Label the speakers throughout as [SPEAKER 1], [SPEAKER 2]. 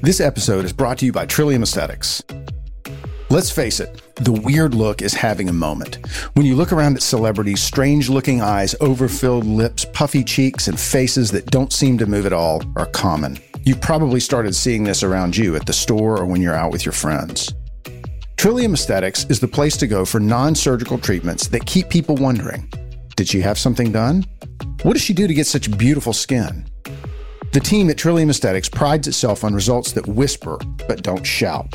[SPEAKER 1] This episode is brought to you by Trillium Aesthetics. Let's face it, the weird look is having a moment. When you look around at celebrities, strange looking eyes, overfilled lips, puffy cheeks, and faces that don't seem to move at all are common. You've probably started seeing this around you at the store or when you're out with your friends. Trillium Aesthetics is the place to go for non surgical treatments that keep people wondering Did she have something done? What does she do to get such beautiful skin? The team at Trillium Aesthetics prides itself on results that whisper but don't shout.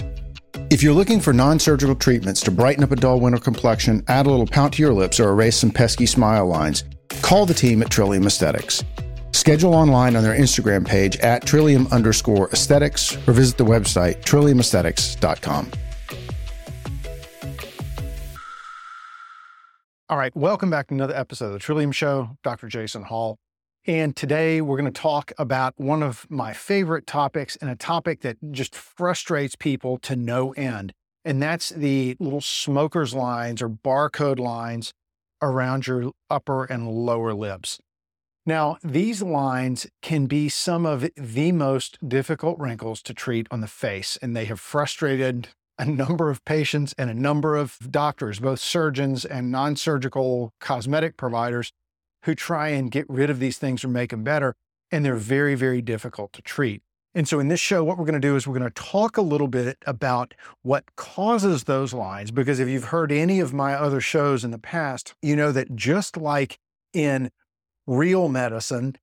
[SPEAKER 1] If you're looking for non surgical treatments to brighten up a dull winter complexion, add a little pout to your lips, or erase some pesky smile lines, call the team at Trillium Aesthetics. Schedule online on their Instagram page at trillium underscore aesthetics or visit the website trilliumaesthetics.com. All right, welcome back to another episode of the Trillium Show. Dr. Jason Hall. And today we're going to talk about one of my favorite topics and a topic that just frustrates people to no end. And that's the little smoker's lines or barcode lines around your upper and lower lips. Now, these lines can be some of the most difficult wrinkles to treat on the face, and they have frustrated a number of patients and a number of doctors, both surgeons and non surgical cosmetic providers, who try and get rid of these things or make them better, and they're very, very difficult to treat. And so, in this show, what we're going to do is we're going to talk a little bit about what causes those lines. Because if you've heard any of my other shows in the past, you know that just like in real medicine,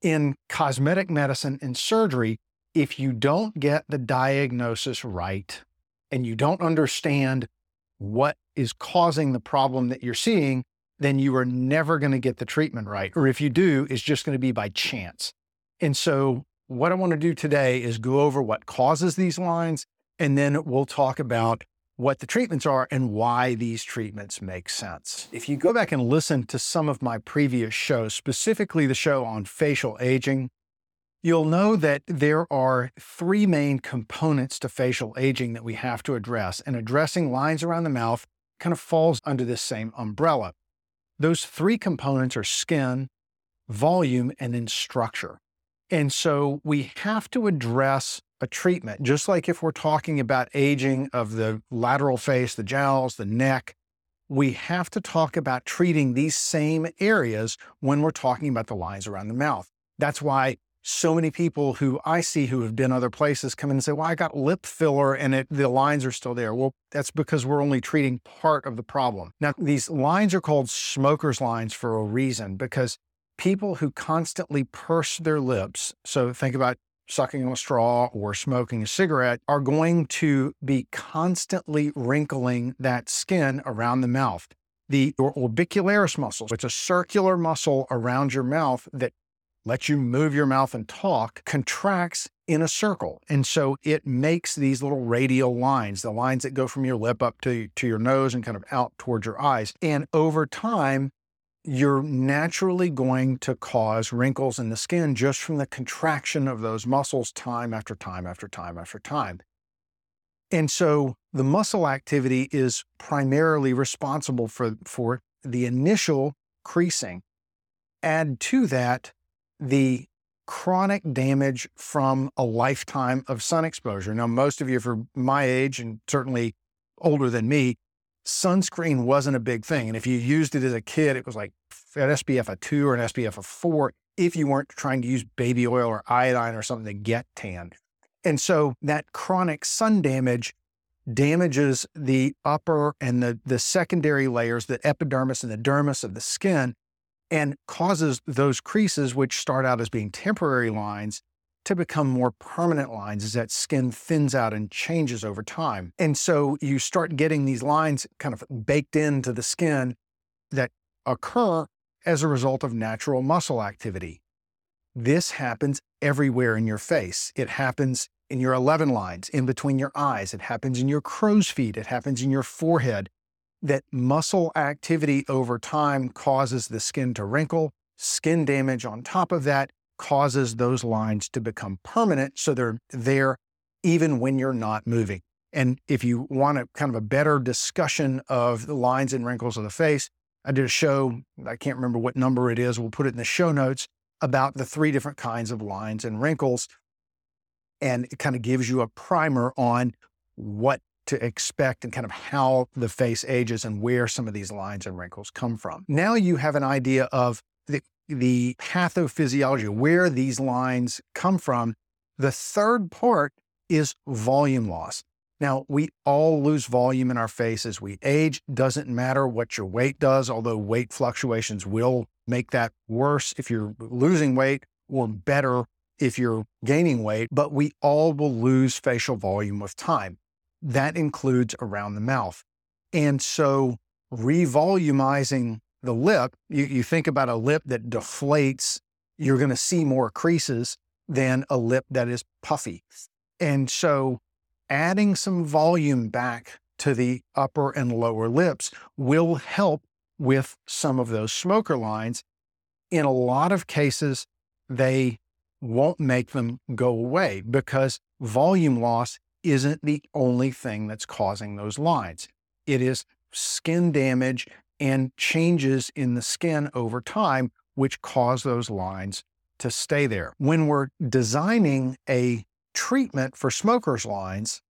[SPEAKER 1] in cosmetic medicine and surgery, if you don't get the diagnosis right and you don't understand what is causing the problem that you're seeing, then you are never going to get the treatment right. Or if you do, it's just going to be by chance. And so, what I want to do today is go over what causes these lines, and then we'll talk about what the treatments are and why these treatments make sense. If you go back and listen to some of my previous shows, specifically the show on facial aging, you'll know that there are three main components to facial aging that we have to address, and addressing lines around the mouth kind of falls under this same umbrella. Those three components are skin, volume, and then structure. And so we have to address a treatment, just like if we're talking about aging of the lateral face, the jowls, the neck, we have to talk about treating these same areas when we're talking about the lines around the mouth. That's why so many people who I see who have been other places come in and say, Well, I got lip filler and it, the lines are still there. Well, that's because we're only treating part of the problem. Now, these lines are called smoker's lines for a reason because people who constantly purse their lips, so think about sucking on a straw or smoking a cigarette, are going to be constantly wrinkling that skin around the mouth. The orbicularis muscle, it's a circular muscle around your mouth that lets you move your mouth and talk, contracts in a circle. And so it makes these little radial lines, the lines that go from your lip up to, to your nose and kind of out towards your eyes. And over time, you're naturally going to cause wrinkles in the skin just from the contraction of those muscles time after time after time after time. And so the muscle activity is primarily responsible for, for the initial creasing. Add to that the chronic damage from a lifetime of sun exposure. Now, most of you for my age and certainly older than me, sunscreen wasn't a big thing. And if you used it as a kid, it was like an SPF of two or an SPF of four if you weren't trying to use baby oil or iodine or something to get tanned. And so that chronic sun damage damages the upper and the, the secondary layers, the epidermis and the dermis of the skin, and causes those creases, which start out as being temporary lines, to become more permanent lines as that skin thins out and changes over time. And so you start getting these lines kind of baked into the skin that occur as a result of natural muscle activity. This happens everywhere in your face. It happens in your 11 lines, in between your eyes. It happens in your crow's feet. It happens in your forehead that muscle activity over time causes the skin to wrinkle. Skin damage on top of that causes those lines to become permanent. So they're there even when you're not moving. And if you want a kind of a better discussion of the lines and wrinkles of the face, I did a show, I can't remember what number it is, we'll put it in the show notes about the three different kinds of lines and wrinkles. and it kind of gives you a primer on what to expect and kind of how the face ages and where some of these lines and wrinkles come from. Now you have an idea of the, the pathophysiology, where these lines come from. The third part is volume loss. Now, we all lose volume in our face as we age. Doesn't matter what your weight does, although weight fluctuations will make that worse if you're losing weight or better if you're gaining weight, but we all will lose facial volume with time. That includes around the mouth. And so, revolumizing the lip, you, you think about a lip that deflates, you're going to see more creases than a lip that is puffy. And so, adding some volume back to the upper and lower lips will help with some of those smoker lines. In a lot of cases, they won't make them go away because volume loss isn't the only thing that's causing those lines. It is skin damage and changes in the skin over time, which cause those lines to stay there. When we're designing a treatment for smokers' lines,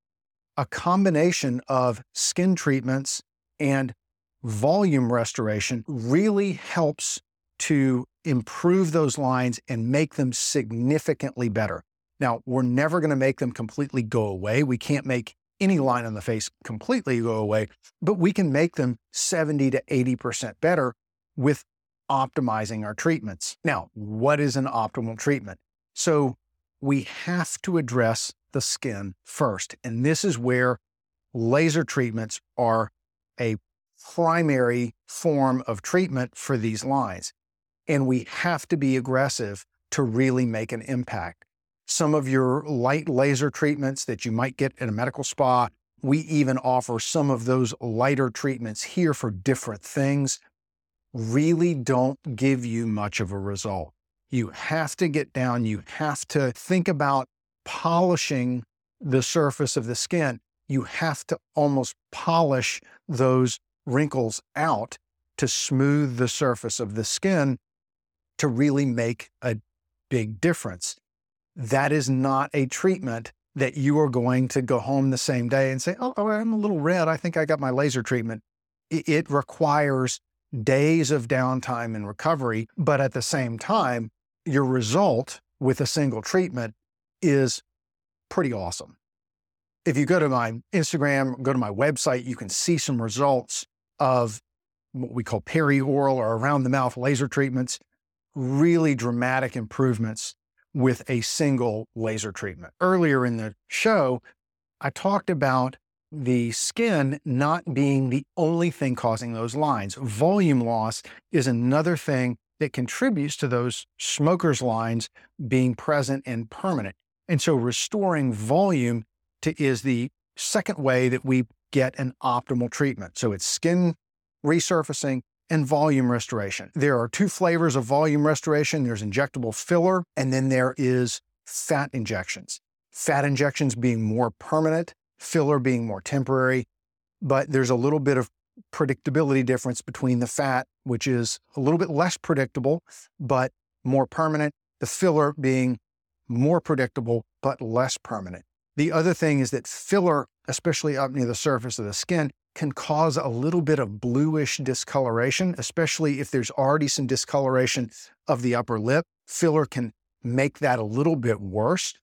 [SPEAKER 1] a combination of skin treatments and volume restoration really helps to improve those lines and make them significantly better. Now, we're never going to make them completely go away. We can't make any line on the face completely go away, but we can make them 70 to 80% better with optimizing our treatments. Now, what is an optimal treatment? So, we have to address the skin first. And this is where laser treatments are a primary form of treatment for these lines. And we have to be aggressive to really make an impact. Some of your light laser treatments that you might get at a medical spa, we even offer some of those lighter treatments here for different things, really don't give you much of a result. You have to get down, you have to think about polishing the surface of the skin. You have to almost polish those wrinkles out to smooth the surface of the skin to really make a big difference. That is not a treatment that you are going to go home the same day and say, Oh, oh I'm a little red. I think I got my laser treatment. It requires days of downtime and recovery, but at the same time, your result with a single treatment is pretty awesome. If you go to my Instagram, go to my website, you can see some results of what we call peri-oral or around the mouth laser treatments, really dramatic improvements with a single laser treatment. Earlier in the show, I talked about the skin not being the only thing causing those lines. Volume loss is another thing that contributes to those smokers' lines being present and permanent. And so restoring volume to, is the second way that we get an optimal treatment. So it's skin resurfacing and volume restoration. There are two flavors of volume restoration there's injectable filler, and then there is fat injections. Fat injections being more permanent, filler being more temporary, but there's a little bit of predictability difference between the fat, which is a little bit less predictable, but more permanent, the filler being more predictable, but less permanent. The other thing is that filler, especially up near the surface of the skin, can cause a little bit of bluish discoloration, especially if there's already some discoloration of the upper lip. Filler can make that a little bit worse.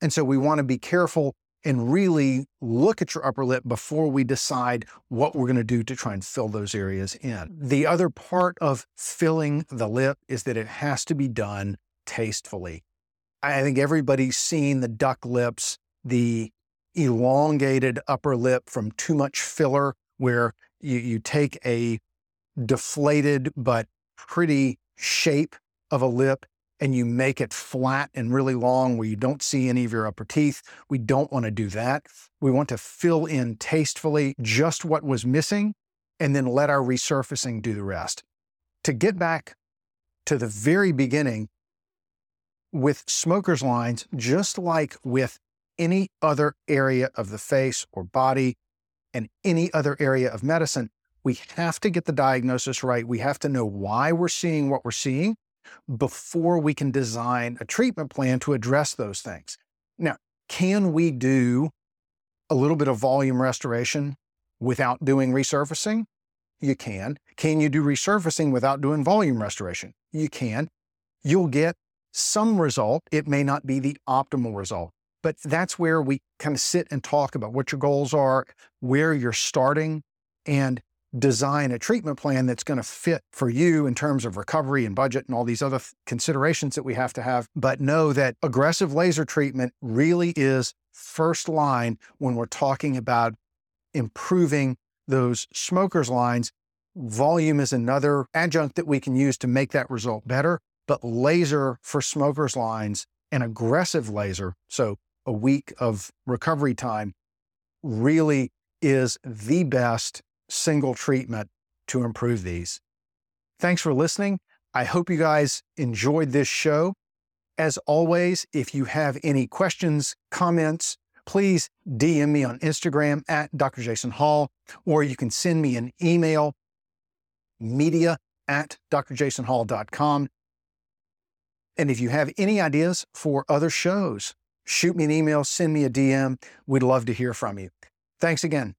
[SPEAKER 1] And so we want to be careful and really look at your upper lip before we decide what we're going to do to try and fill those areas in. The other part of filling the lip is that it has to be done tastefully. I think everybody's seen the duck lips, the elongated upper lip from too much filler, where you, you take a deflated but pretty shape of a lip and you make it flat and really long where you don't see any of your upper teeth. We don't want to do that. We want to fill in tastefully just what was missing and then let our resurfacing do the rest. To get back to the very beginning, with smokers' lines, just like with any other area of the face or body and any other area of medicine, we have to get the diagnosis right. We have to know why we're seeing what we're seeing before we can design a treatment plan to address those things. Now, can we do a little bit of volume restoration without doing resurfacing? You can. Can you do resurfacing without doing volume restoration? You can. You'll get some result. It may not be the optimal result, but that's where we kind of sit and talk about what your goals are, where you're starting, and design a treatment plan that's going to fit for you in terms of recovery and budget and all these other considerations that we have to have. But know that aggressive laser treatment really is first line when we're talking about improving those smokers lines. Volume is another adjunct that we can use to make that result better, but laser for smokers lines and aggressive laser, so a week of recovery time, really is the best single treatment to improve these. Thanks for listening. I hope you guys enjoyed this show. As always, if you have any questions, comments, please DM me on Instagram at Dr. Jason Hall, or you can send me an email, media at drjasonhall.com. And if you have any ideas for other shows, shoot me an email, send me a DM. We'd love to hear from you. Thanks again.